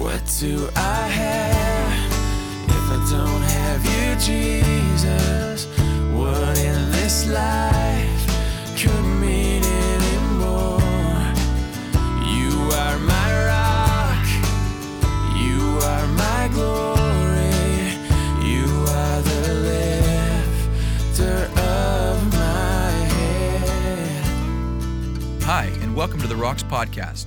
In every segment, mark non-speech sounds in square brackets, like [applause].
What do I have if I don't have you, Jesus? What in this life could mean anymore? You are my rock, you are my glory, you are the lifter of my head. Hi, and welcome to the Rocks Podcast.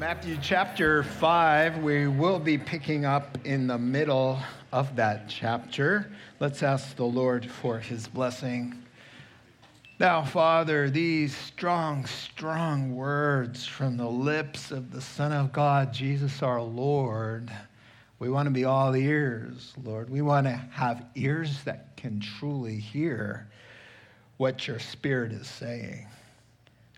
Matthew chapter 5, we will be picking up in the middle of that chapter. Let's ask the Lord for his blessing. Now, Father, these strong, strong words from the lips of the Son of God, Jesus our Lord, we want to be all ears, Lord. We want to have ears that can truly hear what your Spirit is saying.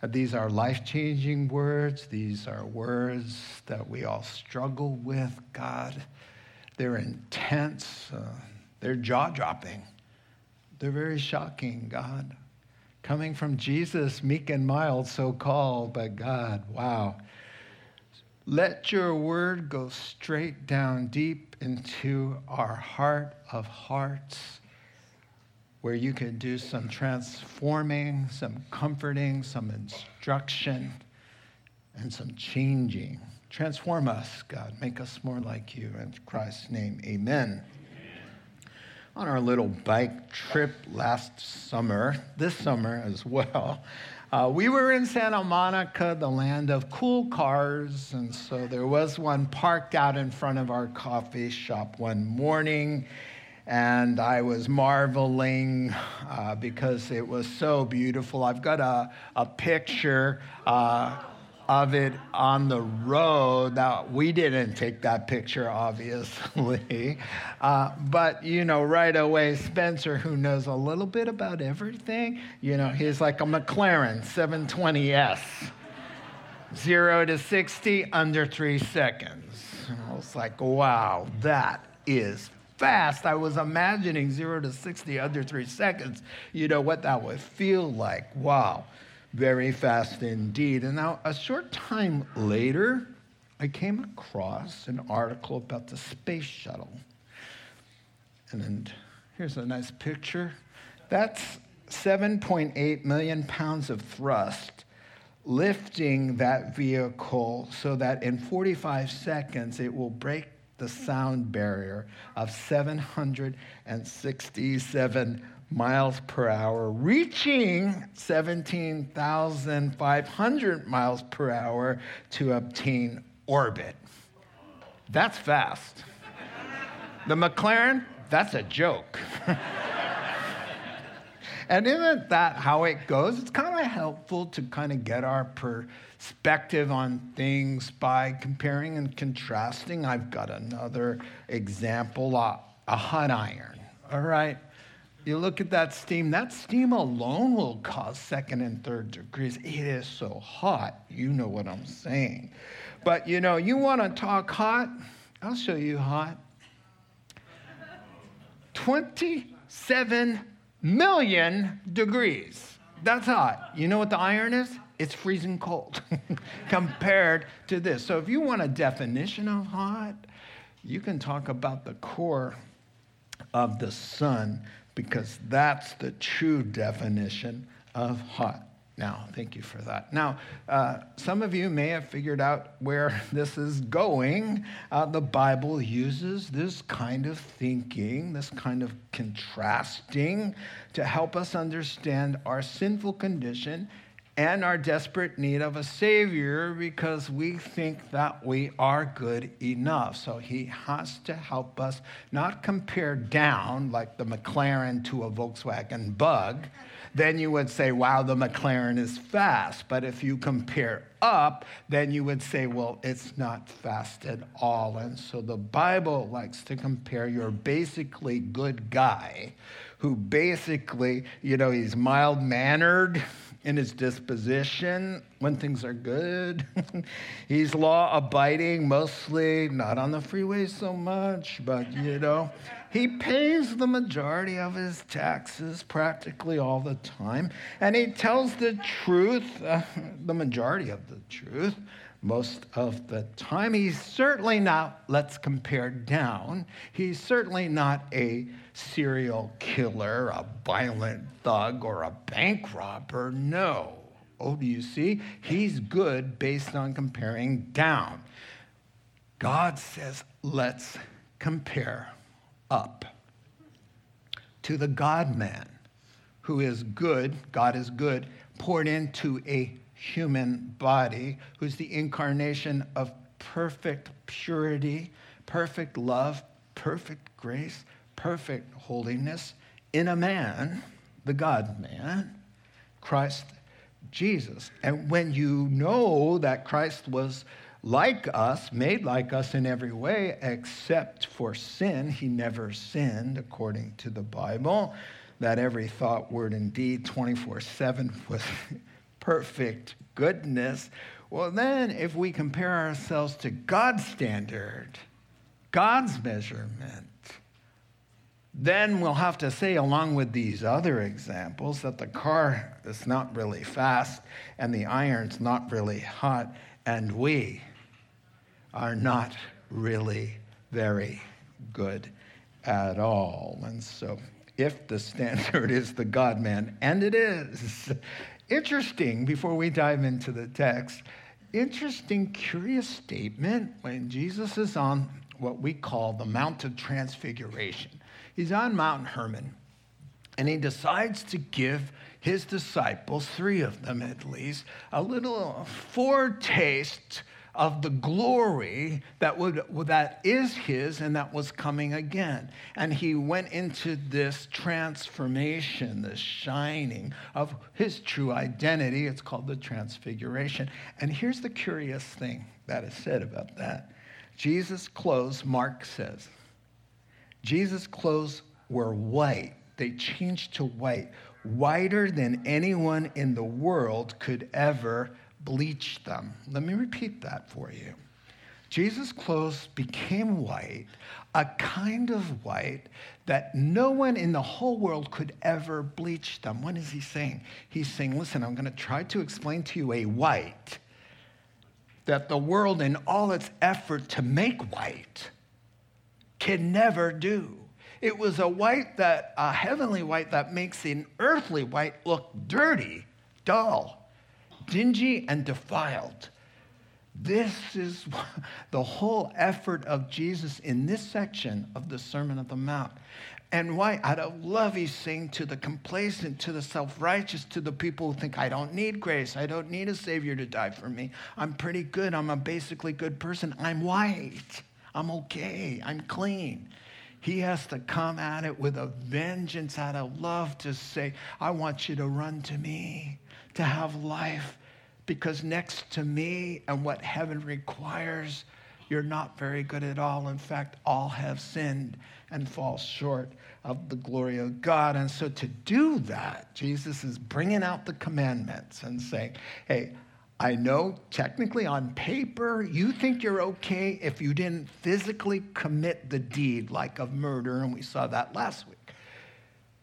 These are life changing words. These are words that we all struggle with, God. They're intense, uh, they're jaw dropping, they're very shocking, God. Coming from Jesus, meek and mild, so called, but God, wow. Let your word go straight down deep into our heart of hearts where you could do some transforming, some comforting, some instruction, and some changing. Transform us, God. Make us more like you. In Christ's name, amen. On our little bike trip last summer, this summer as well, uh, we were in Santa Monica, the land of cool cars. And so there was one parked out in front of our coffee shop one morning and I was marveling uh, because it was so beautiful. I've got a, a picture uh, of it on the road. Now, we didn't take that picture, obviously, [laughs] uh, but you know, right away, Spencer, who knows a little bit about everything, you know, he's like a McLaren 720S. Zero to 60 under three seconds. And I was like, wow, that is fast. I was imagining zero to 60 under three seconds, you know, what that would feel like. Wow, very fast indeed. And now, a short time later, I came across an article about the space shuttle. And here's a nice picture. That's 7.8 million pounds of thrust lifting that vehicle so that in 45 seconds it will break the sound barrier of 767 miles per hour, reaching 17,500 miles per hour to obtain orbit. That's fast. The McLaren, that's a joke. [laughs] and isn't that how it goes? It's kind of helpful to kind of get our perspective on things by comparing and contrasting. I've got another example a, a hot iron. All right. You look at that steam, that steam alone will cause second and third degrees. It is so hot. You know what I'm saying. But you know, you want to talk hot? I'll show you hot. 27 million degrees. That's hot. You know what the iron is? It's freezing cold [laughs] compared to this. So if you want a definition of hot, you can talk about the core of the sun because that's the true definition of hot. Now, thank you for that. Now, uh, some of you may have figured out where [laughs] this is going. Uh, the Bible uses this kind of thinking, this kind of contrasting, to help us understand our sinful condition and our desperate need of a Savior because we think that we are good enough. So he has to help us not compare down like the McLaren to a Volkswagen bug. Then you would say, wow, the McLaren is fast. But if you compare up, then you would say, well, it's not fast at all. And so the Bible likes to compare your basically good guy who basically, you know, he's mild mannered in his disposition when things are good. [laughs] He's law abiding, mostly not on the freeway so much, but you know, he pays the majority of his taxes practically all the time. And he tells the truth, uh, [laughs] the majority of the truth, most of the time. He's certainly not, let's compare down, he's certainly not a serial killer, a violent thug, or a bank robber. No. Oh, do you see? He's good based on comparing down. God says, let's compare up to the God man who is good, God is good, poured into a human body, who's the incarnation of perfect purity, perfect love, perfect grace, perfect holiness in a man, the God man, Christ Jesus. And when you know that Christ was like us, made like us in every way, except for sin, he never sinned according to the Bible, that every thought, word, and deed 24 7 was perfect goodness. Well, then, if we compare ourselves to God's standard, God's measurement, then we'll have to say, along with these other examples, that the car is not really fast and the iron's not really hot, and we are not really very good at all. And so, if the standard is the God man, and it is, interesting before we dive into the text, interesting, curious statement when Jesus is on what we call the Mount of Transfiguration. He's on Mount Hermon, and he decides to give his disciples, three of them at least, a little foretaste of the glory that, would, that is his and that was coming again. And he went into this transformation, this shining of his true identity. It's called the transfiguration. And here's the curious thing that is said about that Jesus' clothes, Mark says, Jesus' clothes were white. They changed to white, whiter than anyone in the world could ever bleach them. Let me repeat that for you. Jesus' clothes became white, a kind of white that no one in the whole world could ever bleach them. What is he saying? He's saying, listen, I'm going to try to explain to you a white that the world, in all its effort to make white, can never do. It was a white that, a heavenly white that makes an earthly white look dirty, dull, dingy, and defiled. This is [laughs] the whole effort of Jesus in this section of the Sermon of the Mount. And why? Out of love, he's saying to the complacent, to the self righteous, to the people who think, I don't need grace. I don't need a Savior to die for me. I'm pretty good. I'm a basically good person. I'm white. I'm okay. I'm clean. He has to come at it with a vengeance out of love to say, I want you to run to me, to have life, because next to me and what heaven requires, you're not very good at all. In fact, all have sinned and fall short of the glory of God. And so to do that, Jesus is bringing out the commandments and saying, hey, I know technically on paper you think you're okay if you didn't physically commit the deed like of murder, and we saw that last week.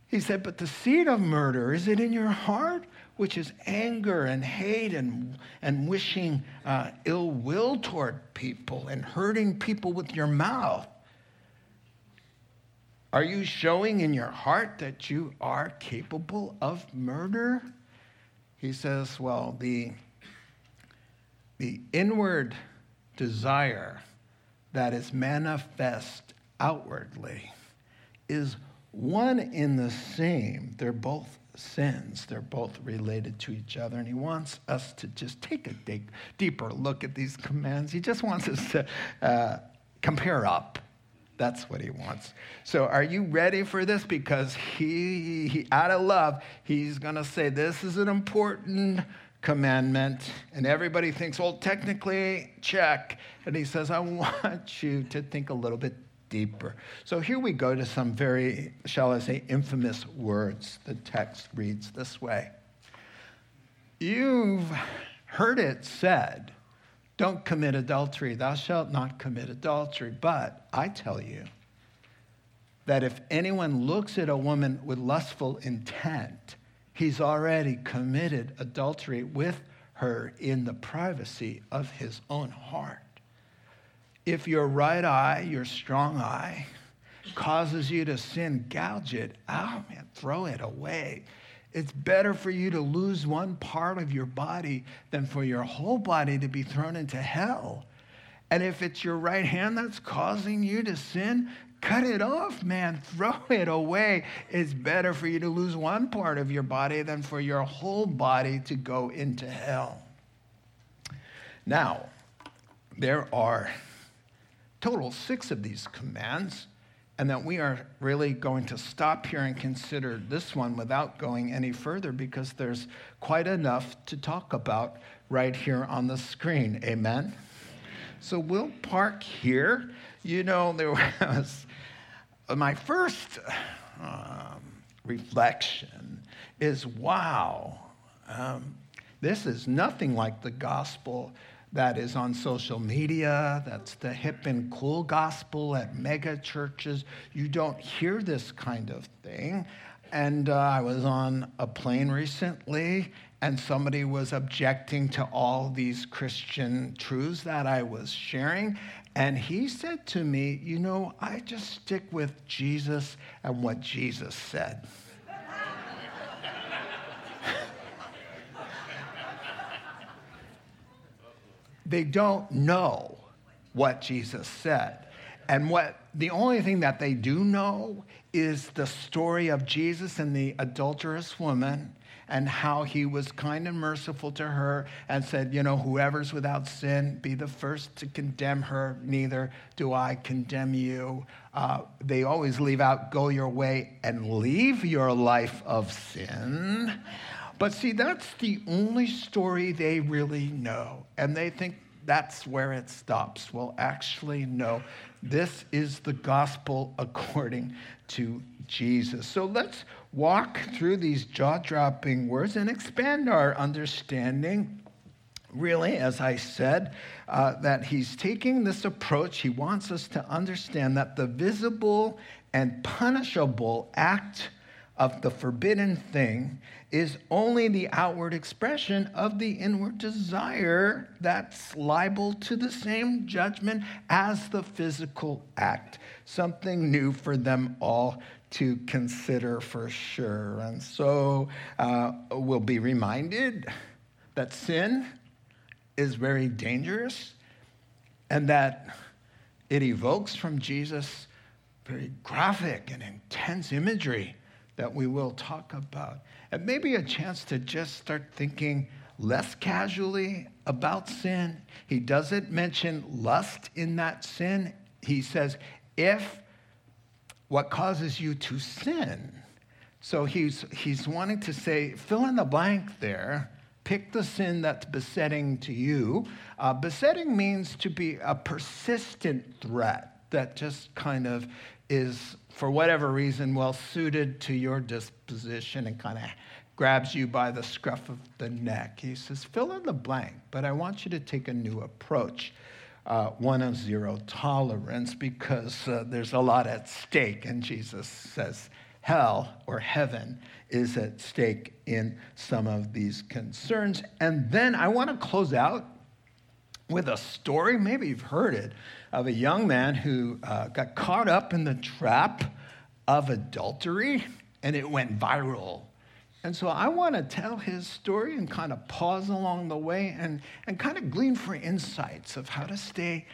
He said, But the seed of murder, is it in your heart? Which is anger and hate and, and wishing uh, ill will toward people and hurting people with your mouth. Are you showing in your heart that you are capable of murder? He says, Well, the the inward desire that is manifest outwardly is one in the same. They're both sins. They're both related to each other. And he wants us to just take a deep, deeper look at these commands. He just wants us to uh, compare up. That's what he wants. So, are you ready for this? Because he, he out of love, he's going to say, This is an important commandment. And everybody thinks, Well, technically, check. And he says, I [laughs] want you to think a little bit deeper. So here we go to some very, shall I say, infamous words. The text reads this way You've heard it said, don't commit adultery, thou shalt not commit adultery. But I tell you that if anyone looks at a woman with lustful intent, he's already committed adultery with her in the privacy of his own heart if your right eye, your strong eye, causes you to sin, gouge it out, man, throw it away. It's better for you to lose one part of your body than for your whole body to be thrown into hell. And if it's your right hand that's causing you to sin, cut it off, man. [laughs] Throw it away. It's better for you to lose one part of your body than for your whole body to go into hell. Now, there are total six of these commands, and that we are really going to stop here and consider this one without going any further because there's quite enough to talk about right here on the screen. Amen? So we'll park here. You know, there was my first um, reflection is wow, um, this is nothing like the gospel that is on social media. That's the hip and cool gospel at mega churches. You don't hear this kind of thing. And uh, I was on a plane recently, and somebody was objecting to all these Christian truths that I was sharing. And he said to me, You know, I just stick with Jesus and what Jesus said. They don't know what Jesus said. And what the only thing that they do know is the story of Jesus and the adulterous woman and how he was kind and merciful to her and said, You know, whoever's without sin, be the first to condemn her. Neither do I condemn you. Uh, they always leave out, Go your way and leave your life of sin. But see, that's the only story they really know. And they think that's where it stops. Well, actually, no. This is the gospel [laughs] according to Jesus. So let's walk through these jaw dropping words and expand our understanding. Really, as I said, uh, that he's taking this approach. He wants us to understand that the visible and punishable act of the forbidden thing is only the outward expression of the inward desire that's liable to the same judgment as the physical act. Something new for them all to consider for sure. And so uh, we'll be reminded that sin is very dangerous and that it evokes from Jesus very graphic and intense imagery that we will talk about. And maybe a chance to just start thinking less casually about sin. He doesn't mention lust in that sin. He says, if what causes you to sin. So he's, he's wanting to say, fill in the blank there. Pick the sin that's besetting to you. Uh, besetting means to be a persistent threat that just kind of is for whatever reason, well suited to your disposition and kind of grabs you by the scruff of the neck. He says, fill in the blank, but I want you to take a new approach. Uh, one of zero tolerance because uh, there's a lot at stake. And Jesus says, hell or heaven is at stake in some of these concerns. And then I want to close out with a story. Maybe you've heard it of a young man who uh, got caught up in the trap of adultery and it went viral. And so I want to tell his story and kind of pause along the way and, and kind of glean for insights of how to stay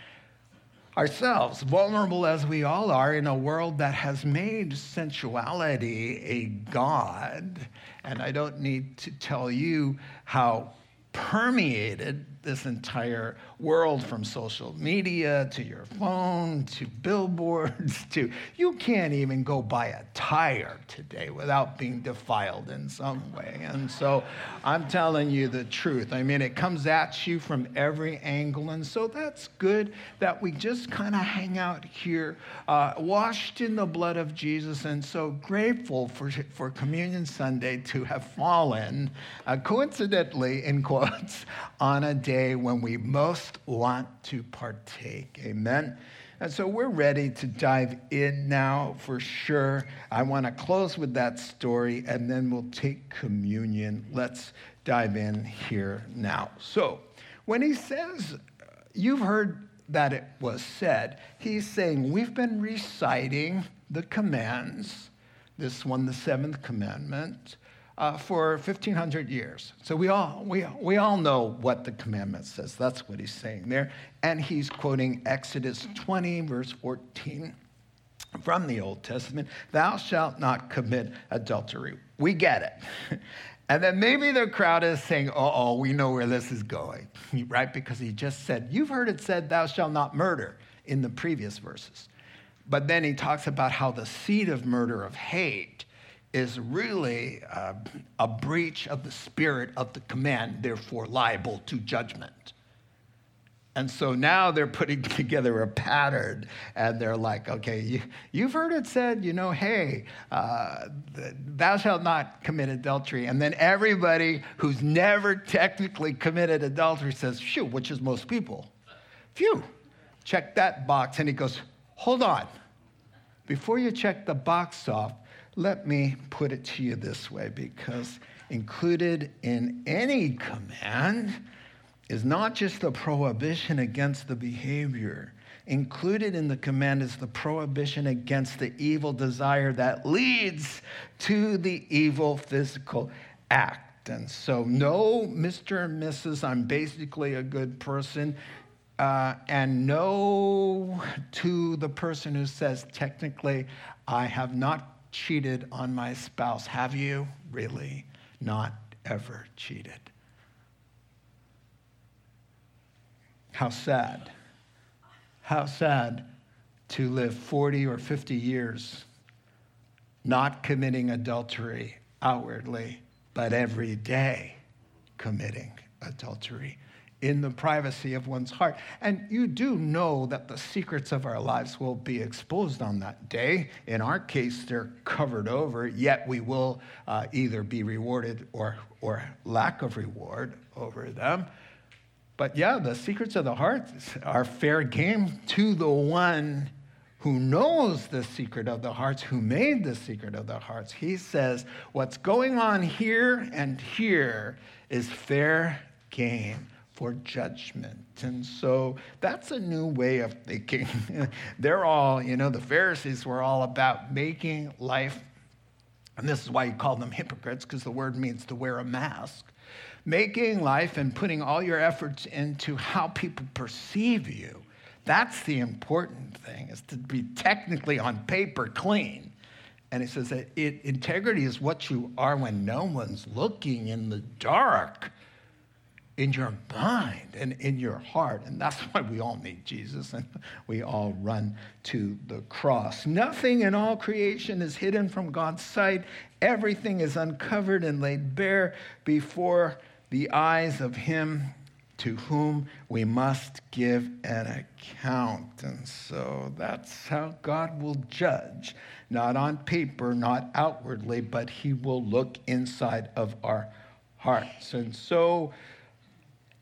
ourselves, vulnerable as we all are in a world that has made sensuality a god. And I don't need to tell you how permeated this entire world from social media to your phone to billboards [laughs] to you can't even go buy a tire today without being defiled in some way. And so I'm telling you the truth. I mean, it comes at you from every angle. And so that's good that we just kind of hang out here, uh, washed in the blood of Jesus, and so grateful for, for Communion Sunday to have fallen, uh, coincidentally, in quotes, [laughs] on a day when we most want to partake. Amen. And so we're ready to dive in now for sure. I want to close with that story and then we'll take communion. Let's dive in here now. So, when he says, You've heard that it was said, he's saying, We've been reciting the commands, this one, the seventh commandment uh, for 1,500 years. So we all, we, we all know what the commandment says. That's what he's saying there. And he's quoting Exodus 20, verse 14 from the Old Testament Thou shalt not commit adultery. We get it. [laughs] And then maybe the crowd is saying, oh, oh, we know where this is going, [laughs] right? Because he just said, You've heard it said, Thou shalt not murder in the previous verses. But then he talks about how the seed of murder, of hate, is really uh, a breach of the spirit of the command, therefore liable to judgment. And so now they're putting [laughs] together a pattern and they're like, okay, you, have heard it said, you know, hey, uh, thou shalt not commit adultery. And then everybody who's never technically committed adultery says, phew, which is most people. Phew, check that box. And he goes, hold on. Before you check the box off, let me put it to you this way because included in any command is not just the prohibition against the behavior. Included in the command is the prohibition against the evil desire that leads to the evil physical act. And so, no, Mr. and Mrs., I'm basically a good person. Uh, and no to the person who says, technically, I have not cheated on my spouse. Have you? Really? Not ever cheated. How sad. How sad to live 40 or 50 years not committing adultery outwardly, but every day committing adultery in the privacy of one's heart. And you do know that the secrets of our lives will be exposed on that day. In our case, they're covered over, yet we will uh, either be rewarded or, or lack of reward over them. But yeah, the secrets of the heart are fair game to the one who knows the secret of the hearts, who made the secret of the hearts. He says, What's going on here and here is fair game for judgment. And so that's a new way of thinking. [laughs] They're all, you know, the Pharisees were all about making life, and this is why you call them hypocrites, because the word means to wear a mask. Making life and putting all your efforts into how people perceive you. That's the important thing, is to be technically on paper clean. And he says that it, integrity is what you are when no one's looking in the dark in your mind and in your heart. And that's [laughs] why we all need Jesus and [laughs] we all run to the cross. Nothing in all creation is hidden from God's sight, everything is uncovered and laid bare before the eyes of Him to whom we must give an account. And so that's how God will judge, not on paper, not outwardly, but He will look inside of our hearts. And so,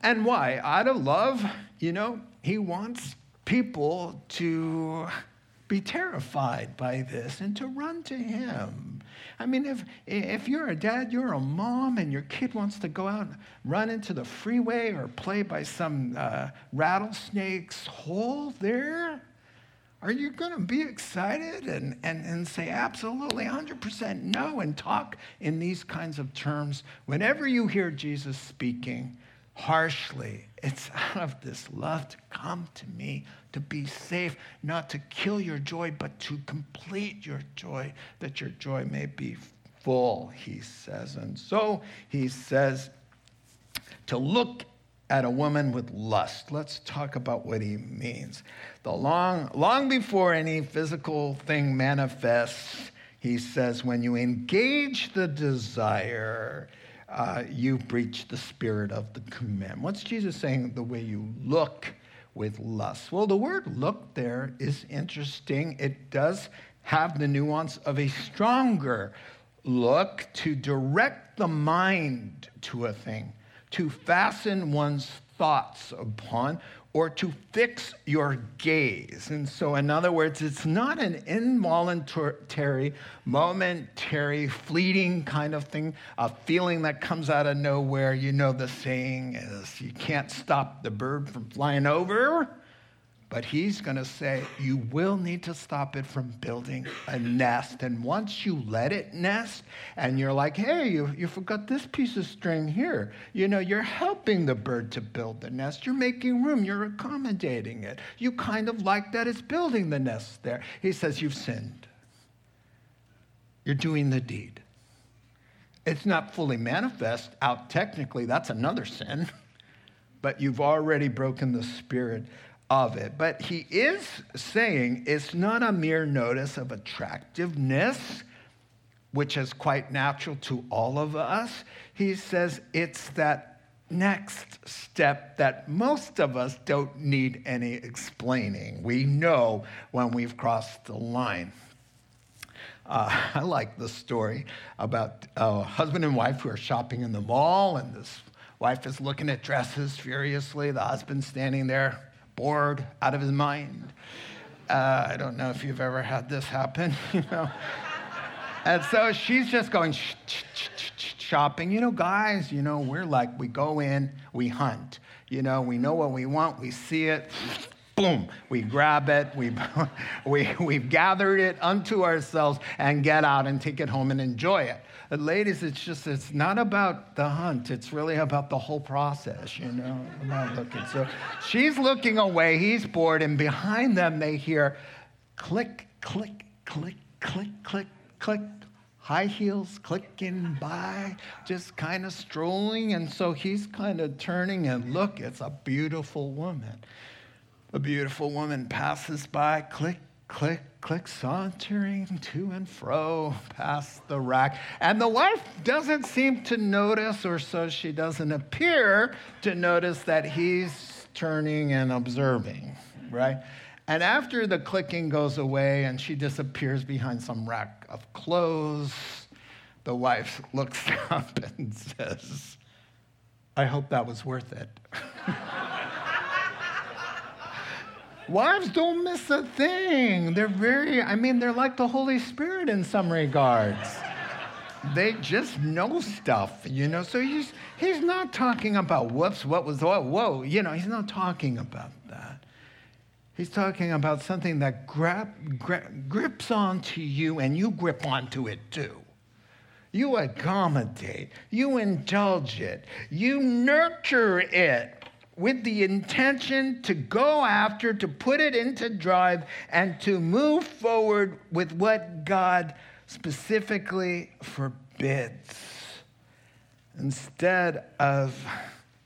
and why? Out of love, you know, he wants people to be terrified by this and to run to him. I mean, if, if you're a dad, you're a mom, and your kid wants to go out and run into the freeway or play by some uh, rattlesnake's hole there, are you going to be excited and, and, and say absolutely 100% no and talk in these kinds of terms? Whenever you hear Jesus speaking, harshly. It's out of this love to come to me, to be safe, not to kill your joy, but to complete your joy, that your joy may be full, he says. And so he says to look at a woman with lust. Let's talk about what he means. The long, long before any physical thing manifests, he says, when you engage the desire, uh, you breach the spirit of the command. What's Jesus saying? The way you look with lust. Well, the word look there is interesting. It does have the nuance of a stronger look to direct the mind to a thing to fasten one's thoughts upon or to fix your gaze. And so, in other words, it's not an involuntary, momentary, fleeting kind of thing, a feeling that comes out of nowhere. You know, the saying is you can't stop the bird from flying over. But he's going to say, you will need to stop it from building a nest. And once you let it nest, and you're like, hey, you, you forgot this piece of string here, you know, you're helping the bird to build the nest. You're making room, you're accommodating it. You kind of like that it's building the nest there. He says, you've sinned. You're doing the deed. It's not fully manifest out technically, that's another sin, [laughs] but you've already broken the spirit of it. But he is saying it's not a mere notice of attractiveness, which is quite natural to all of us. He says it's that next step that most of us don't need any explaining. We know when we've crossed the line. Uh, [laughs] I like the story about a husband and wife who are shopping in the mall, and this wife is looking at dresses furiously. The husband's standing there bored out of his mind. Uh, I don't know if you've ever had this happen, [laughs] you know. and so she's just going sh- sh- sh- shopping. You know, guys, you know, we're like, we go in, we hunt. You know, we know what we want, we see it, boom, we grab it, we, [laughs] we, we've gathered it unto ourselves and get out and take it home and enjoy it. But ladies, it's just, it's not about the hunt. It's really about the whole process, you know, about looking. So she's looking away, he's bored, and behind them they hear click, click, click, click, click, click, high heels clicking by, just kind of strolling. And so he's kind of turning and look, it's a beautiful woman. A beautiful woman passes by, click, click, click, sauntering to and fro past the rack. And the wife doesn't seem to notice, or so she doesn't appear to notice that he's turning and observing, right? And after the clicking goes away and she disappears behind some rack of clothes, the wife [laughs] looks up and says, I hope that was worth it. [laughs] Wives don't miss a thing. They're very, I mean, they're like the Holy Spirit in some regards. they just know stuff, you know. So he's he's not talking about whoops, what was what, whoa, you know, he's not talking about that. He's talking about something that grab, grab, grips onto you and you grip onto it too. You accommodate, you indulge it, you nurture it with the intention to go after, to put it into drive, and to move forward with what God specifically forbids. Instead of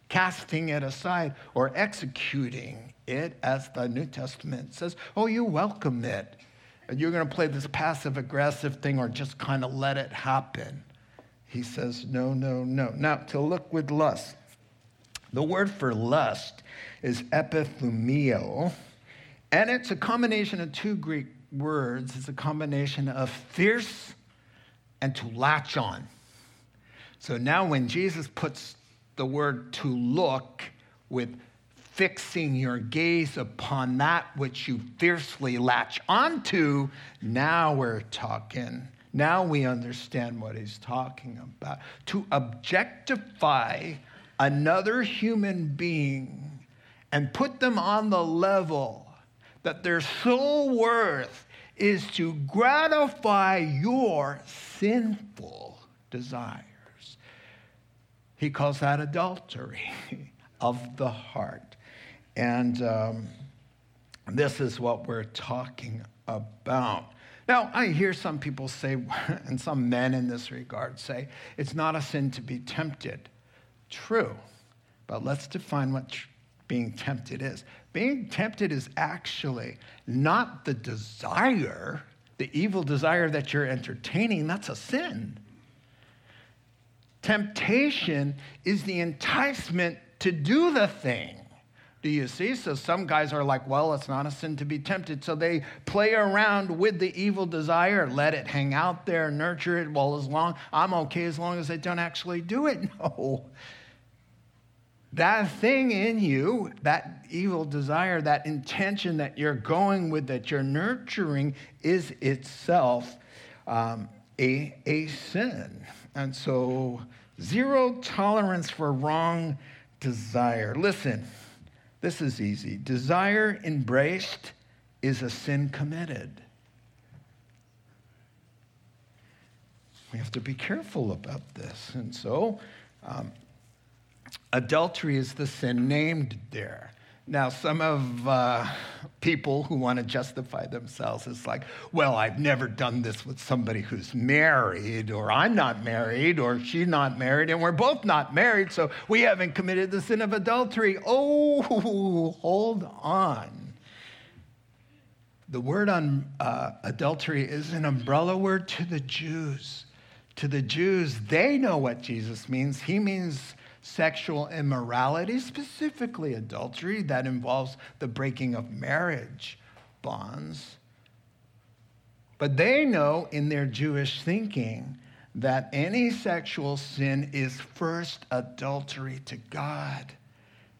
casting it aside or executing it, as the New Testament says, oh, you welcome it. And you're going to play this passive aggressive thing or just kind of let it happen. He says, no, no, no. Now, to look with lust the word for lust is epithumio, and it's a combination of two Greek words. It's a combination of fierce and to latch on. So now, when Jesus puts the word to look with fixing your gaze upon that which you fiercely latch onto, now we're talking. Now we understand what he's talking about. To objectify another human being and put them on the level that their sole worth is to gratify your sinful desires. He calls that adultery. [laughs] of the heart. And um, this is what we're talking about. Now, I hear some people say, [laughs] and some men in this regard say, it's not a sin to be tempted. True. But let's define what being tempted is. Being tempted is actually not the desire, the evil desire that you're entertaining, that's a sin. Temptation is the enticement to do the thing. Do you see? So some guys are like, well, it's not a sin to be tempted. So they play around with the evil desire, let it hang out there, nurture it. Well, as long, I'm okay as long as they don't actually do it. [laughs] No. That thing in you, that evil desire, that intention that you're going with, that you're nurturing, is itself um, a, a sin. And so, zero tolerance for wrong desire. Listen, this is easy. Desire embraced is a sin committed. We have to be careful about this. And so, um, adultery is the sin named there. Now, some of uh, people who want to justify themselves is like, well, I've never done this with somebody who's married, or I'm not married, or she's not married, and we're both not married, so we haven't committed the sin of adultery. Oh, hold on. The word on uh, adultery is an umbrella word to the Jews. To the Jews, they know what Jesus means. He means sexual immorality, specifically adultery, that involves the breaking of marriage bonds. But they know in their Jewish thinking that any sexual sin is first adultery to God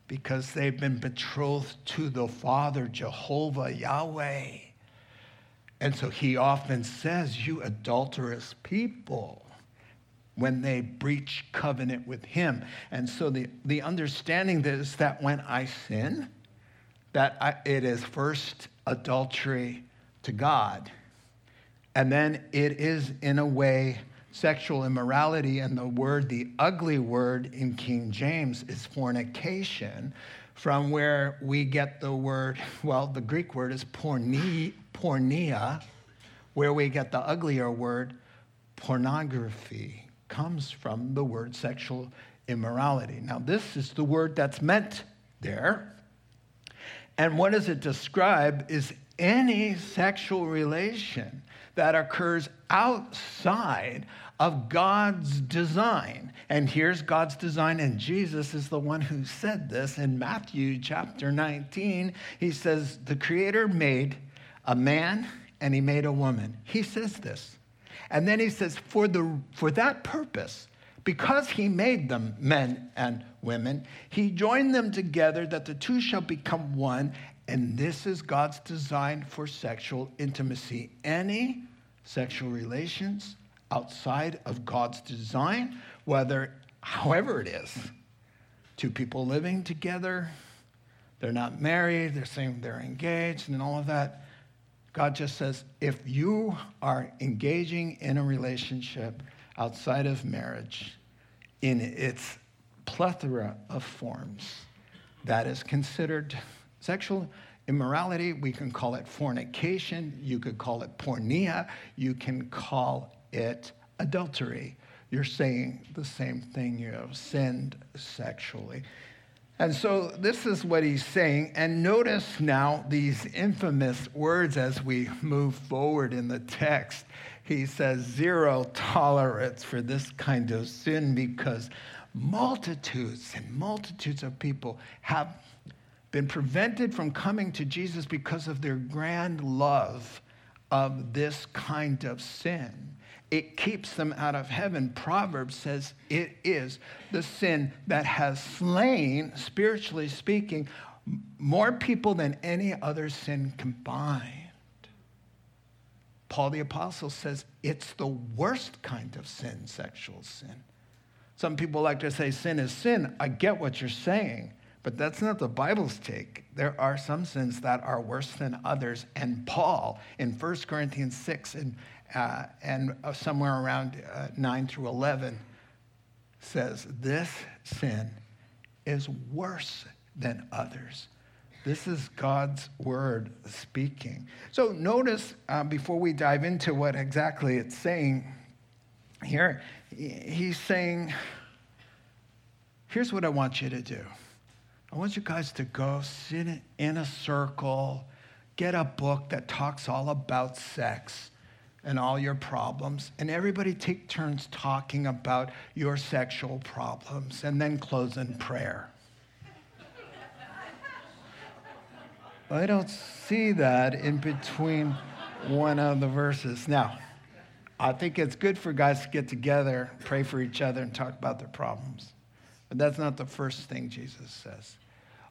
because they've been betrothed to the Father, Jehovah, Yahweh. And so he often says, You adulterous people when they breach covenant with him. And so the, the understanding is that when I sin, that I, it is first adultery to God. And then it is, in a way, sexual immorality. And the word, the ugly word in King James, is fornication, from where we get the word, well, the Greek word is porne, porneia, where we get the uglier word pornography comes from the word sexual immorality. Now, this is the word that's meant there. And what does it describe is any sexual relation that occurs outside of God's design. And here's God's design, and Jesus is the one who said this in Matthew chapter 19. He says, The Creator made a man and he made a woman. He says this. And then he says, for, the, for that purpose, because he made them men and women, he joined them together that the two shall become one. And this is God's design for sexual intimacy. Any sexual relations outside of God's design, whether, however it is, two people living together, they're not married, they're saying they're engaged, and all of that God just says if you are engaging in a relationship outside of marriage in its plethora of forms, that is considered sexual immorality. We can call it fornication. You could call it porneia. You can call it adultery. You're saying the same thing. You have sinned sexually. And so this is what he's saying. And notice now these infamous words as we move forward in the text. He says, zero tolerance for this kind of sin because multitudes and multitudes of people have been prevented from coming to Jesus because of their grand love of this kind of sin it keeps them out of heaven. Proverbs says it is the sin that has slain, spiritually speaking, more people than any other sin combined. Paul the Apostle says it's the worst kind of sin, sexual sin. Some people like to say sin is sin. I get what you're saying, but that's not the Bible's take. There are some sins that are worse than others. And Paul in 1 Corinthians 6 and uh, and uh, somewhere around uh, 9 through 11 says, This sin is worse than others. This is God's word speaking. So notice uh, before we dive into what exactly it's saying here, he's saying, here's what I want you to do. I want you guys to go sit in a circle, get a book that talks all about sex and all your problems, and everybody take turns talking about your sexual problems, and then close in prayer. I don't see that in between one of the verses. Now, I think it's good for guys to get together, pray for each other, and talk about their problems. But that's not the first thing Jesus says.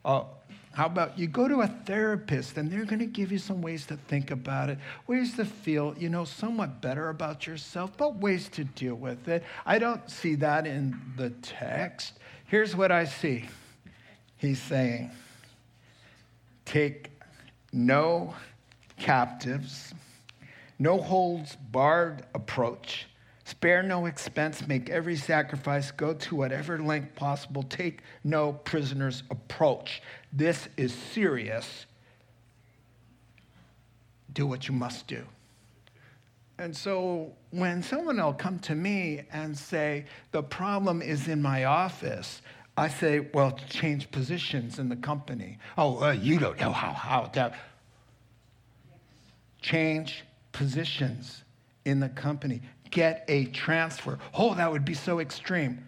Uh, how about you go to a therapist and they're going to give you some ways to think about it, ways to feel, you know, somewhat better about yourself, but ways to deal with it. I don't see that in the text. Here's what I see He's saying, take no captives, no holds barred approach. Spare no expense, make every sacrifice, go to whatever length possible, take no prisoners approach. This is serious. Do what you must do. And so when someone will come to me and say, the problem is in my office, I say, well, change positions in the company. Oh, uh, you don't know how, how that. Change positions in the company. Get a transfer. Oh, that would be so extreme.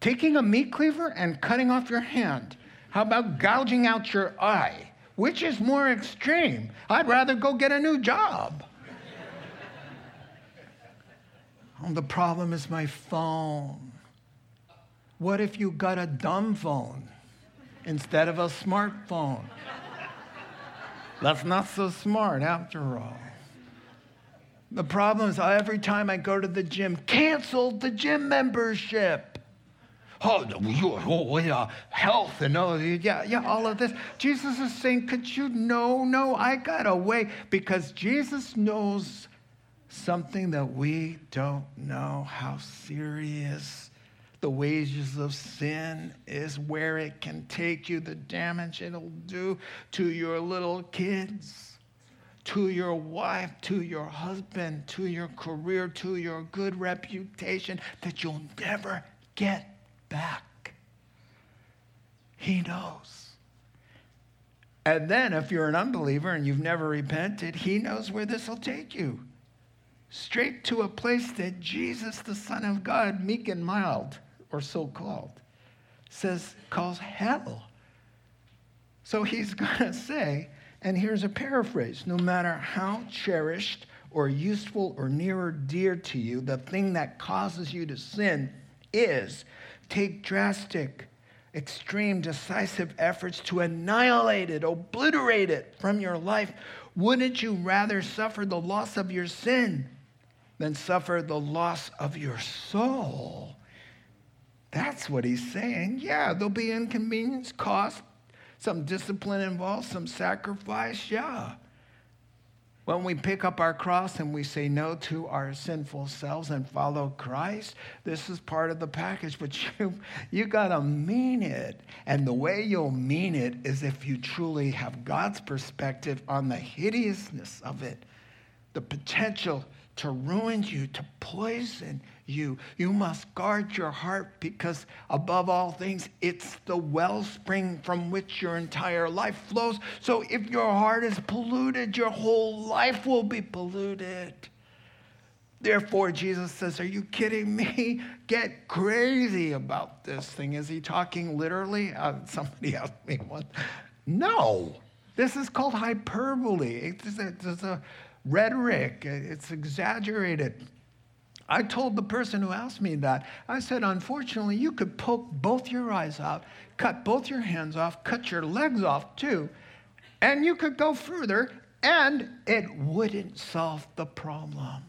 Taking a meat cleaver and cutting off your hand. How about gouging out your eye? Which is more extreme? I'd rather go get a new job. [laughs] oh, the problem is my phone. What if you got a dumb phone instead of a smartphone? That's not so smart after all. The problem is uh, every time I go to the gym, cancel the gym membership. Oh, oh yeah, health and all, yeah, yeah, all of this. Jesus is saying, could you? No, no, I got away because Jesus knows something that we don't know how serious the wages of sin is where it can take you, the damage it'll do to your little kids, to your wife, to your husband, to your career, to your good reputation that you'll never get back. He knows. And then, if you're an unbeliever and you've never repented, He knows where this will take you. Straight to a place that Jesus, the Son of God, meek and mild, or so called, says, calls hell. So he's [laughs] going to say, and here's a paraphrase no matter how cherished or useful or near or dear to you, the thing that causes you to sin is take drastic, extreme, decisive efforts to annihilate it, obliterate it from your life. Wouldn't you rather suffer the loss of your sin than suffer the loss of your soul? That's what he's saying. Yeah, there'll be inconvenience, cost, some discipline involved, some sacrifice. Yeah. When we pick up our cross and we say no to our sinful selves and follow Christ, this is part of the package, but [laughs] you, you got to mean it. And the way you'll mean it is if you truly have God's perspective on the hideousness of it, the potential to ruin you, to poison you. You must guard your heart because, above all things, it's the wellspring from which your entire life flows. So, if your heart is polluted, your whole life will be polluted. Therefore, Jesus says, Are you kidding me? [laughs] Get crazy about this thing. Is he talking literally? Uh, somebody [laughs] asked me once. No. This is called hyperbole. It's it's a rhetoric, it's exaggerated. I told the person who asked me that, I said, unfortunately, you could poke both your eyes out, cut both your hands off, cut your legs off too, and you could go further, and it wouldn't solve the problem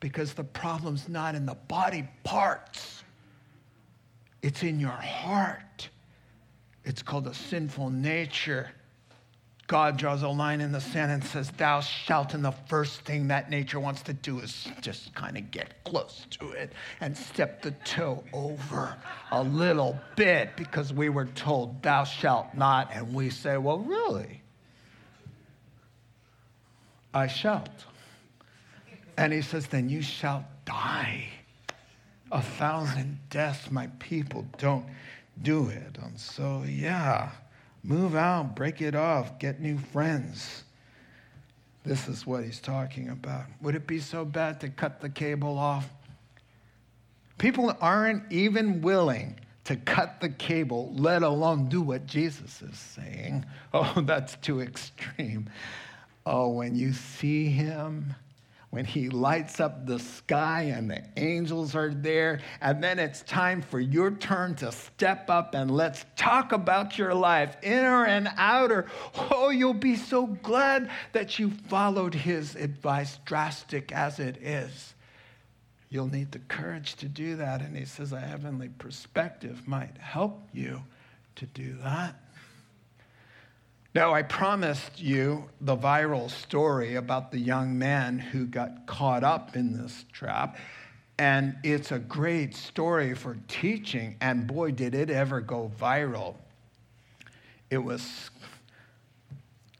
because the problem's not in the body parts, it's in your heart. It's called a sinful nature God draws a line in the sand and says, Thou shalt. And the first thing that nature wants to do is just kind of get close to it and step the toe over a little bit because we were told, Thou shalt not. And we say, Well, really? I shalt. And he says, Then you shall die. A thousand deaths, my people don't do it. And so, yeah. Move out, break it off, get new friends. This is what he's talking about. Would it be so bad to cut the cable off? People aren't even willing to cut the cable, let alone do what Jesus is saying. [laughs] Oh, that's too extreme. Oh, when you see him when he lights up the sky and the angels are there. And then it's time for your turn to step up and let's talk about your life, inner and outer. Oh, you'll be so glad that you followed his advice, drastic as it is. You'll need the courage to do that. And he says, a heavenly perspective might help you to do that. Now, I promised you the viral story about the young man who got caught up in this trap. And it's a great story for teaching. And boy, did it ever go viral. It was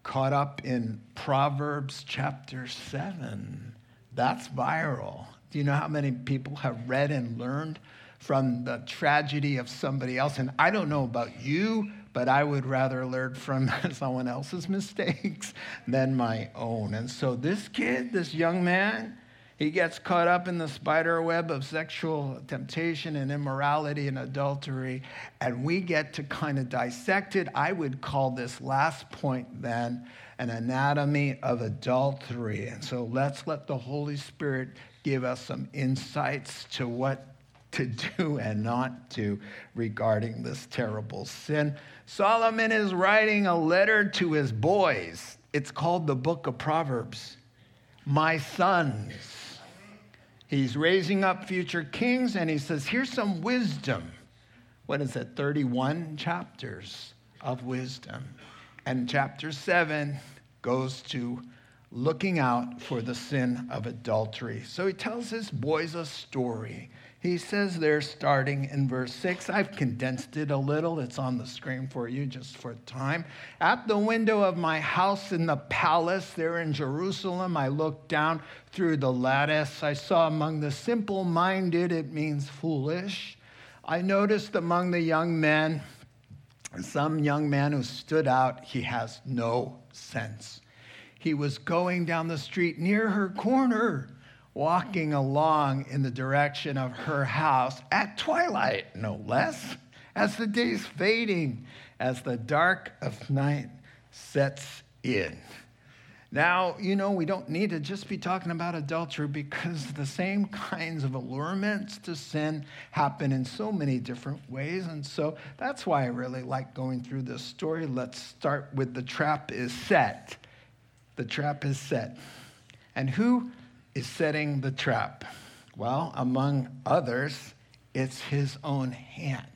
caught up in Proverbs chapter 7. That's viral. Do you know how many people have read and learned from the tragedy of somebody else? And I don't know about you, but I would rather learn from [laughs] someone else's mistakes than my own. And so this kid, this young man, he gets caught up in the spider web of sexual temptation and immorality and adultery, and we get to kind of dissect it. I would call this last point then an anatomy of adultery. And so let's let the Holy Spirit give us some insights to what to [laughs] do and not to regarding this terrible sin. Solomon is writing a letter to his boys. It's called the book of Proverbs. My sons. He's raising up future kings and he says, Here's some wisdom. What is it? 31 chapters of wisdom. And chapter 7 goes to looking out for the sin of adultery. So he tells his boys a story he says there, starting in verse 6. I've condensed it a little. It's on the screen for you just for time. At the window of my house in the palace there in Jerusalem, I looked down through the lattice. I saw among the simple minded, it means foolish. I noticed among the young men, some young man who stood out, he has no sense. He was going down the street near her corner walking along in the direction of her house at twilight, no less, as the day's fading, as the dark of night sets in. Now, you know, we don't need to just be talking about adultery because the same [laughs] kinds of allurements to sin happen in so many different ways. And so that's why I really like going through this story. Let's start with the trap is set. The trap is set. And who is setting the trap? Well, among others, it's his own hand.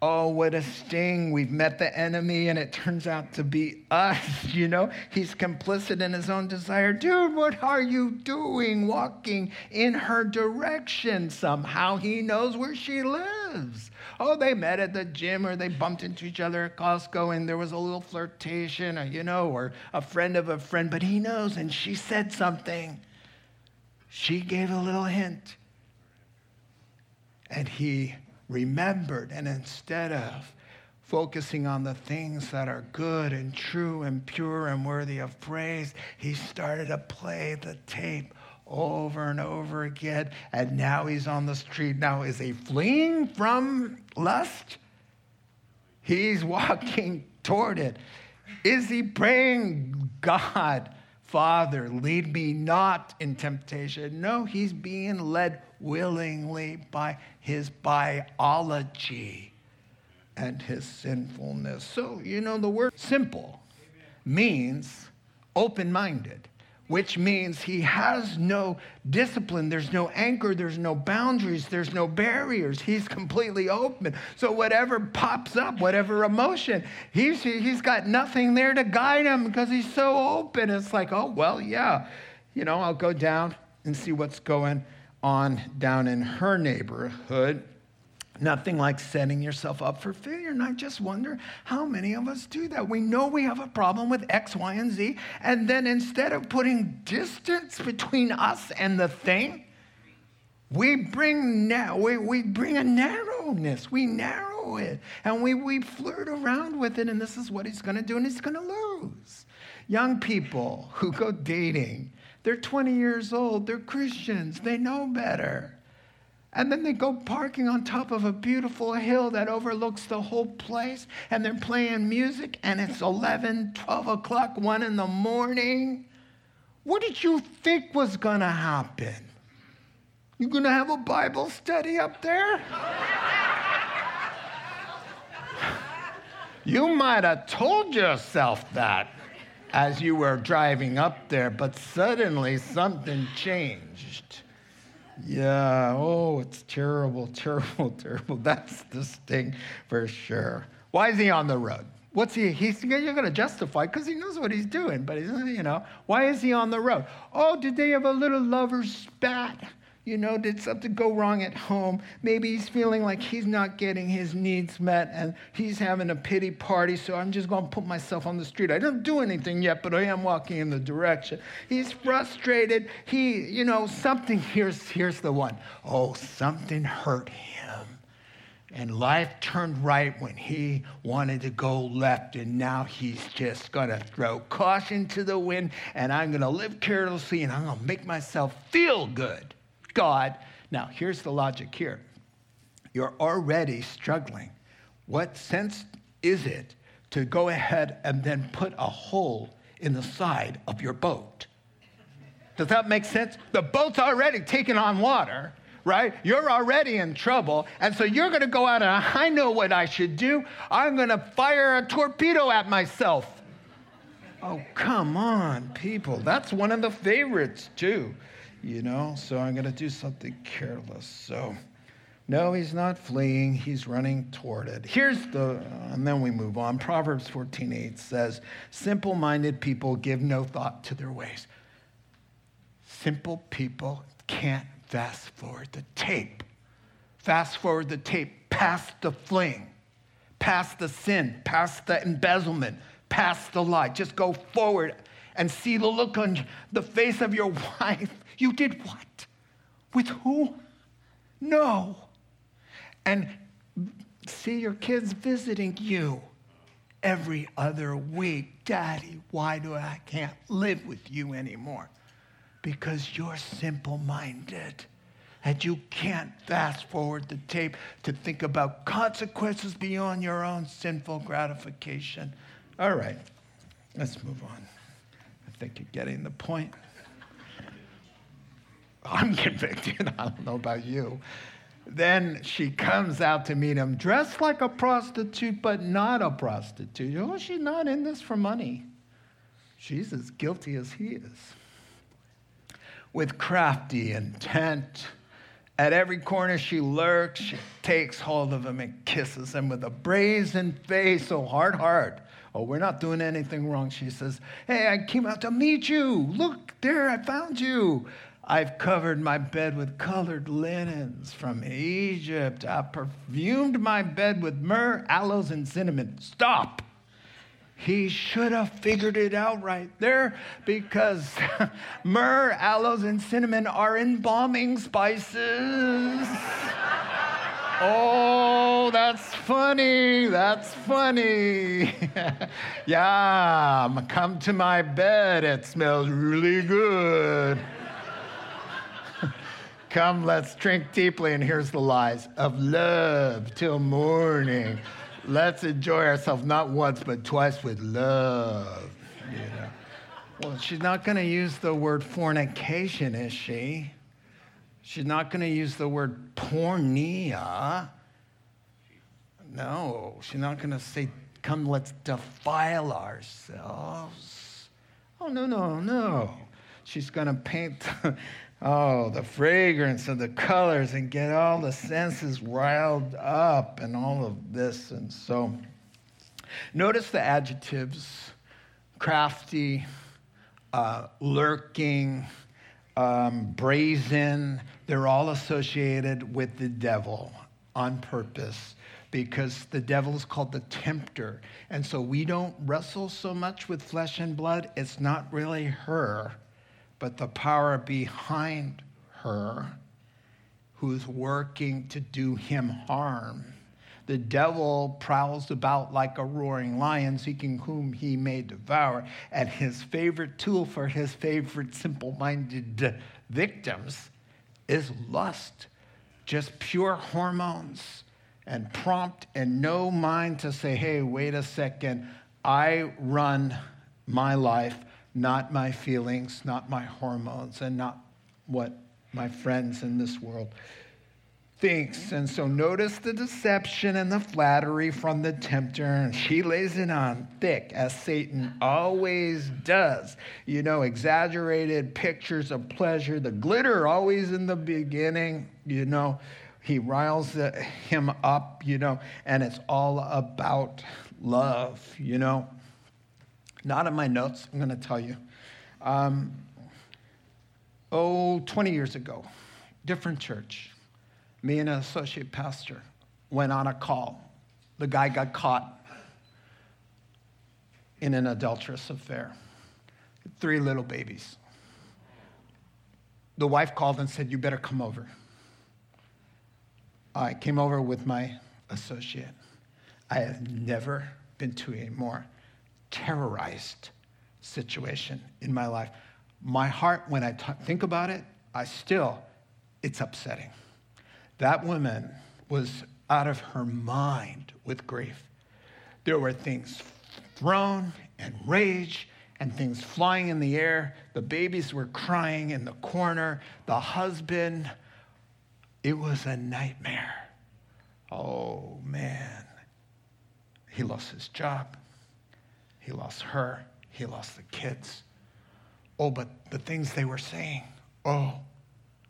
Oh, what a sting. We've met the enemy, and it turns out to be us. [laughs] You know, he's complicit in his own desire. Dude, what are you doing walking in her direction? Somehow he knows where she lives. Oh, they met at the gym or they bumped into each other at Costco and there was a little flirtation, or, you know, or a friend of a friend, but he knows, and she said something. She gave a little hint. And he remembered. And instead of focusing on the things that are good and true and pure and worthy of praise, he started to play the tape over and over again. And now he's on the street. Now, is he fleeing from lust? He's walking toward it. Is he praying, God, Father, lead me not in temptation. No, he's being led willingly by his biology and his sinfulness. So, you know, the word simple means open minded. Which means he has no discipline. There's no anchor. There's no boundaries. There's no barriers. He's completely open. So whatever pops up, whatever emotion, he's, he's got nothing there to guide him because he's so open. It's like, oh, well, yeah, you know, I'll go down and see what's going on down in her neighborhood. Nothing like setting yourself up for failure. And I just wonder how many of us do that. We know we have a problem with X, Y, and Z. And then instead of putting distance between us and the thing, we bring, na- we, we bring a narrowness. We narrow it. And we, we flirt around with it. And this is what he's going to do. And he's going to lose. Young people who go dating, they're 20 years old. They're Christians. They know better. And then they go parking on top of a beautiful hill that overlooks the whole place, and they're playing music, and it's 11, 12 o'clock, 1 in the morning. What did you think was going to happen? You going to have a Bible study up there? you might have told yourself that as you were driving up there, but suddenly something changed. Yeah, oh, it's terrible, [laughs] terrible, terrible. That's the sting for sure. Why is he on the road? What's he? He's you're going to justify because he knows what he's doing, but he's you know why is he on the road? Oh, did they have a little lover's spat? You know, did something go wrong at home? Maybe he's feeling like he's not getting his needs met and he's having a pity party, so I'm just going to put myself on the street. I don't do anything yet, but I am walking in the direction. He's frustrated. He, you know, something, here's, here's the one. Oh, something hurt him. And life turned right when he wanted to go left, and now he's just gonna throw caution to the wind, and I'm gonna live carelessly, and I'm gonna make myself feel good. God. Now, here's the logic here you're already struggling. What sense is it to go ahead and then put a hole in the side of your boat? Does that make sense? The boat's already taking on water, right? You're already in trouble. And so you're going to go out and I know what I should do. I'm going to fire a torpedo at myself. Oh, come on, people. That's one of the favorites, too you know, so I'm going to do something careless. So, no, he's not fleeing, he's running toward it. Here's the, and then we move on. Proverbs 14:8 says, Simple minded people give no thought to their ways. Simple people can't fast forward the tape. Fast forward the tape past the fling, past the sin, past the embezzlement, past the lie. Just go forward and see the look on the face of your [laughs] wife you did what? With who? No. And see your kids visiting you every other week. Daddy, why do I can't live with you anymore? Because you're simple minded and you can't fast forward the tape to think about consequences beyond your own sinful gratification. All right, let's move on. Think you're getting the point. [laughs] I'm convicted. [laughs] I don't know about you. Then she comes out to meet him dressed like a prostitute, but not a prostitute. Oh, she's not in this for money. She's as guilty as he is. With crafty intent, at every corner she lurks, she takes hold of him and kisses him with a brazen face, so hard, hard. Oh, we're not doing anything wrong. She says, Hey, I came out to meet you. Look, there, I found you. I've covered my bed with colored linens from Egypt. I perfumed my bed with myrrh, aloes, and cinnamon. Stop. He should have figured it out right there because [laughs] myrrh, aloes, and cinnamon are embalming spices. Oh, that's funny. That's funny. [laughs] yeah, come to my bed. It smells really good. [laughs] Come, let's drink deeply, and here's the lies of love till morning. Let's enjoy ourselves not once, but twice with love. You know. Well, she's not going to use the word fornication, is she? She's not going to use the word porneia. No, she's not going to say, come, let's defile ourselves. Oh, no, no, no. She's going to paint, [laughs] oh, the fragrance of the colors and get all the senses riled up and all of this. And so, notice the adjectives crafty, uh, lurking, um, brazen. They're all associated with the devil on purpose because the devil is called the tempter. And so we don't wrestle so much with flesh and blood. It's not really her, but the power behind her who's working to do him harm. The devil prowls about like a roaring lion, seeking whom he may devour. And his favorite tool for his favorite simple minded victims is lust, just pure hormones and prompt and no mind to say, hey, wait a second, I run my life, not my feelings, not my hormones, and not what my friends in this world thinks. And so notice the deception and the flattery from the tempter, and she lays it on thick, as Satan always does. You know, exaggerated pictures of pleasure, the glitter always in the beginning, you know he riles him up, you know, and it's all about love, you know. Not in my notes, I'm going to tell you. Um, oh, 20 years ago, different church. Me and an associate pastor went on a call. The guy got caught in an adulterous affair. Three little babies. The wife called and said, You better come over. I came over with my associate. I have never been to a more terrorized situation in my life. My heart, when I t- think about it, I still, it's upsetting. That woman was out of her mind with grief. There were things thrown and rage and things flying in the air. The babies were crying in the corner. The husband, it was a nightmare. Oh, man. He lost his job. He lost her. He lost the kids. Oh, but the things they were saying, oh,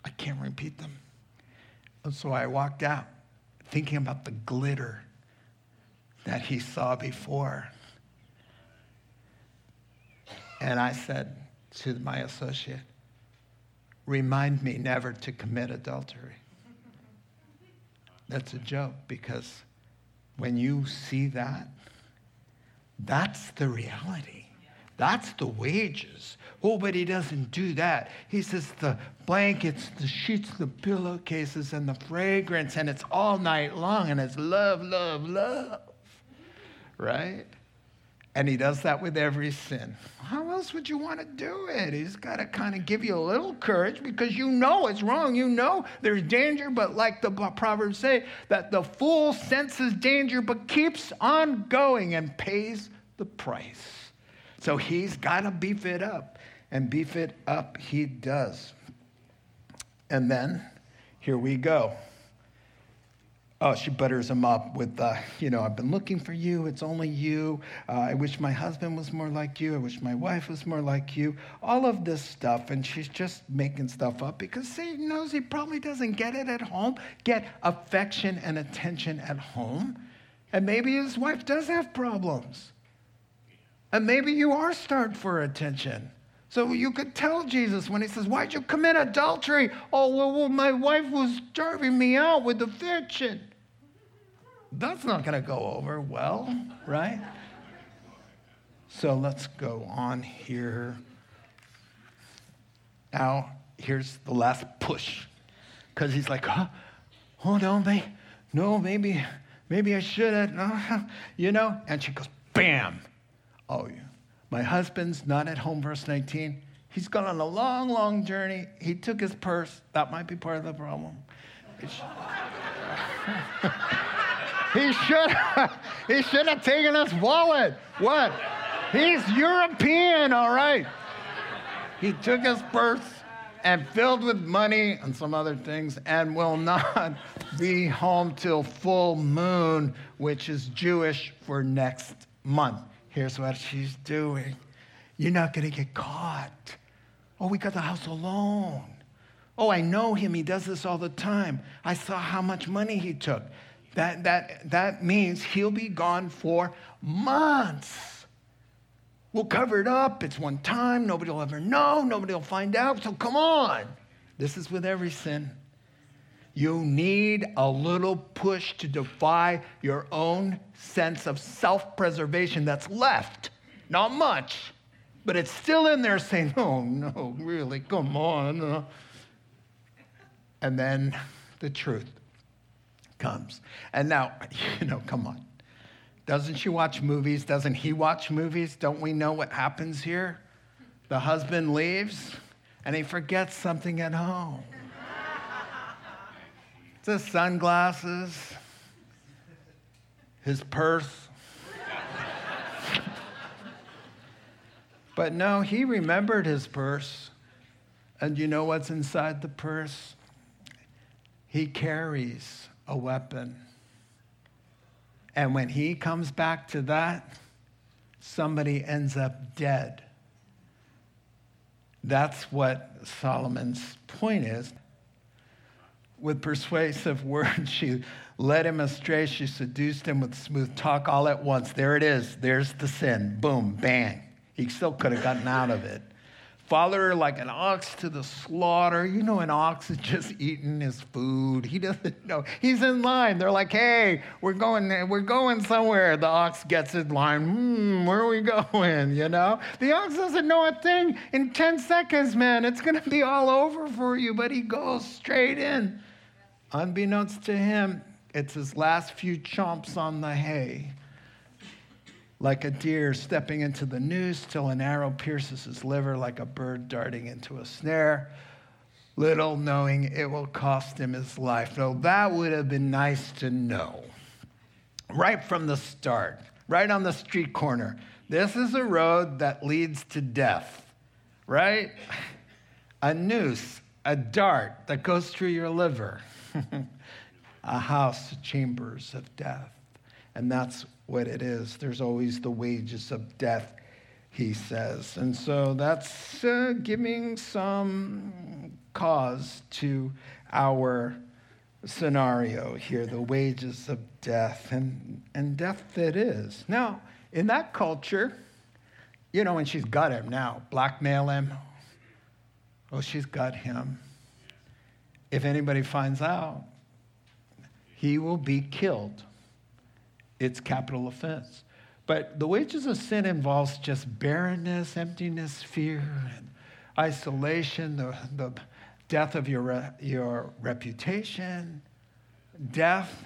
I can't repeat them. And so I walked out thinking about the glitter that he saw before. And I said to my associate, remind me never to commit adultery. That's a joke because when you see that, that's the reality. That's the wages. Oh, but he doesn't do that. He says the blankets, the sheets, the pillowcases, and the fragrance, and it's all night long, and it's love, love, love. Right? And he does that with every sin. How else would you want to do it? He's got to kind of give you a little courage because you know it's wrong. You know there's danger, but like the Proverbs say, that the fool senses danger but keeps on going and pays the price. So he's got to beef it up, and beef it up he does. And then here we go. Oh, she butters him up with, uh, you know, I've been looking for you. It's only you. Uh, I wish my husband was more like you. I wish my wife was more like you. All of this stuff. And she's just making stuff up because Satan knows he probably doesn't get it at home, get affection and attention at home. And maybe his wife does have problems. And maybe you are starved for attention. So you could tell Jesus when he says, Why'd you commit adultery? Oh, well, well my wife was starving me out with affection. That's not going to go over well, right? So let's go on here. Now, here's the last push. Because he's like, huh? Oh, no, may, no, maybe, maybe I should have, [laughs] you know? And she goes, bam. Oh. My husband's not at home, verse 19. He's gone on a long, long journey. He took his purse. That might be part of the problem. [laughs] he should he should have taken his wallet. What? He's European, all right. He took his purse and filled with money and some other things and will not [laughs] be home till full moon, which is Jewish for next month. Here's what she's doing. You're not going to get caught. Oh, we got the house alone. Oh, I know him. He does this all the time. I saw how much money he took. That, that, that means he'll be gone for months. We'll cover it up. It's one time. Nobody will ever know. Nobody will find out. So come on. This is with every sin. You need a little push to defy your own sense of self preservation that's left. Not much, but it's still in there saying, oh, no, really, come on. And then the truth comes. And now, [laughs] you know, come on. Doesn't she watch movies? Doesn't he watch movies? Don't we know what happens here? The husband leaves and he forgets something at home. His sunglasses, his purse. but no, he remembered his purse. And you know what's inside the purse? He carries a weapon. And when he comes back to that, somebody ends up dead. That's what Solomon's point is. With persuasive words, [laughs] she led him astray. She seduced him with smooth talk all at once. There it is. There's the sin. Boom, bang. He still could have gotten out of it. Follow her like an ox to the slaughter. You know, an ox is just eating his food. He doesn't [laughs] know. He's in line. They're like, hey, we're going, we're going somewhere. The ox gets in line. Hmm, where are we [laughs] going? You know? The ox doesn't know a thing. In 10 seconds, man, it's going to be all over for you, but he goes straight in. Unbeknownst to him, it's his last few chomps on the hay like a deer stepping into the noose till an arrow pierces his liver, like a bird darting into a snare, little knowing it will cost him his life. Now, that would have been nice to know right from the start, right on the street corner. This is a road that leads to death, right? A noose, a dart that goes through your liver, [laughs] a house, chambers of death. And that's what it is. There's always the wages of death, he says. And so that's uh, giving some cause to our scenario here the wages of death, and, and death it is. Now, in that culture, you know, and she's got him now, blackmail him. Oh, she's got him. If anybody finds out, he will be killed it's capital offense. But the wages of sin involves just barrenness, emptiness, fear, and isolation, the, the death of your, your reputation, death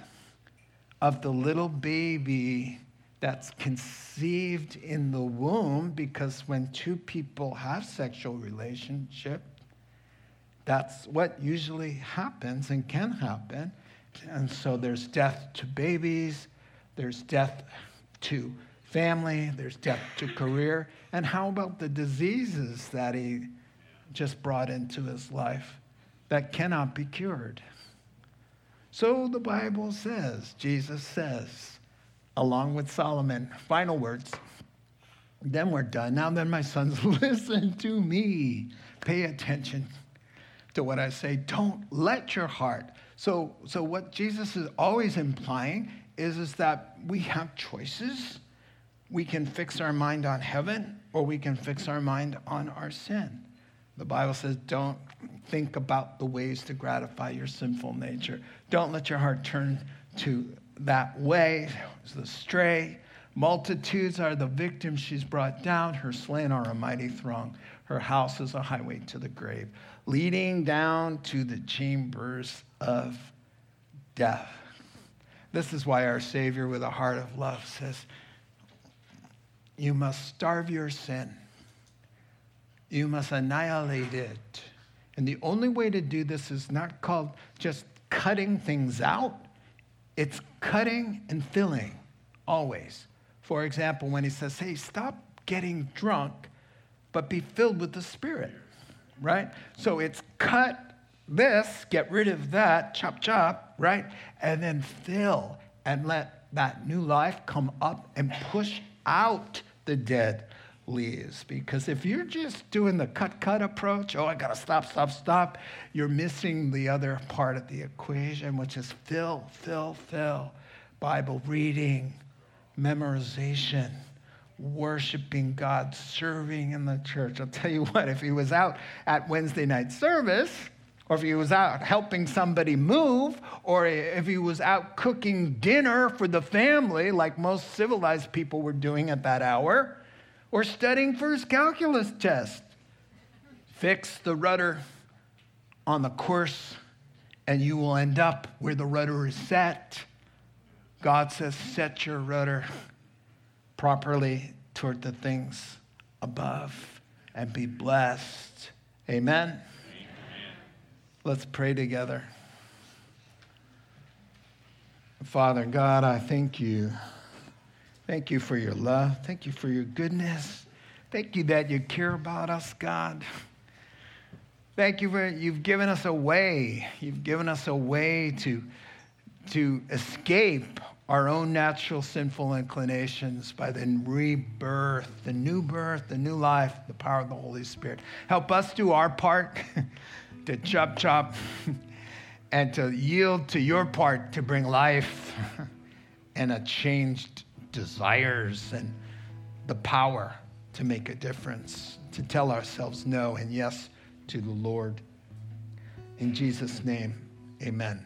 of the little baby that's conceived in the womb because when two people have sexual relationship that's what usually happens and can happen and so there's death to babies there's death to family, there's death to career. And how about the diseases that he just brought into his life that cannot be cured? So the Bible says, Jesus says, along with Solomon, final words. Then we're done. Now then, my sons, [laughs] listen to me. Pay attention to what I say. Don't let your heart. So, so what Jesus is always implying is, is that we have choices. We can fix our mind on heaven or we can fix our mind on our sin. The Bible says, don't think about the ways to gratify your sinful nature. Don't let your heart turn to that way, the stray. Multitudes are the victims she's brought down. Her slain are a mighty throng. Her house is a highway to the grave, leading down to the chambers of death. This is why our Savior, with a heart of love, says, You must starve your sin, you must annihilate it. And the only way to do this is not called just cutting things out, it's cutting and filling always. For example, when he says, Hey, stop getting drunk, but be filled with the Spirit, right? So it's cut this, get rid of that, chop, chop, right? And then fill and let that new life come up and push out the dead leaves. Because if you're just doing the cut cut approach, oh, I got to stop, stop, stop, you're missing the other part of the equation, which is fill, fill, fill. Bible reading, memorization, worshiping God, serving in the church. I'll tell you [laughs] what, if he was out at Wednesday night service, or if he was out helping somebody move, or if he was out cooking dinner for the family, like most civilized people were doing at that hour, or studying for his calculus test. Fix the rudder on the course, and you will end up where the rudder is set. God says, set your rudder properly toward the things above and be blessed. Amen. Let's pray together. Father God, I thank you. Thank you for your love. Thank you for your goodness. Thank you that you care about us, God. Thank you for you've given us a way. You've given us a way to, to escape our own natural sinful inclinations by the rebirth, the new birth, the new life, the power of the Holy Spirit. Help us do our part [laughs] to chop chop [laughs] and to yield to your part to bring life [laughs] and a changed desires and the power to make a difference, to tell ourselves no and yes to the Lord. In Jesus' name, amen.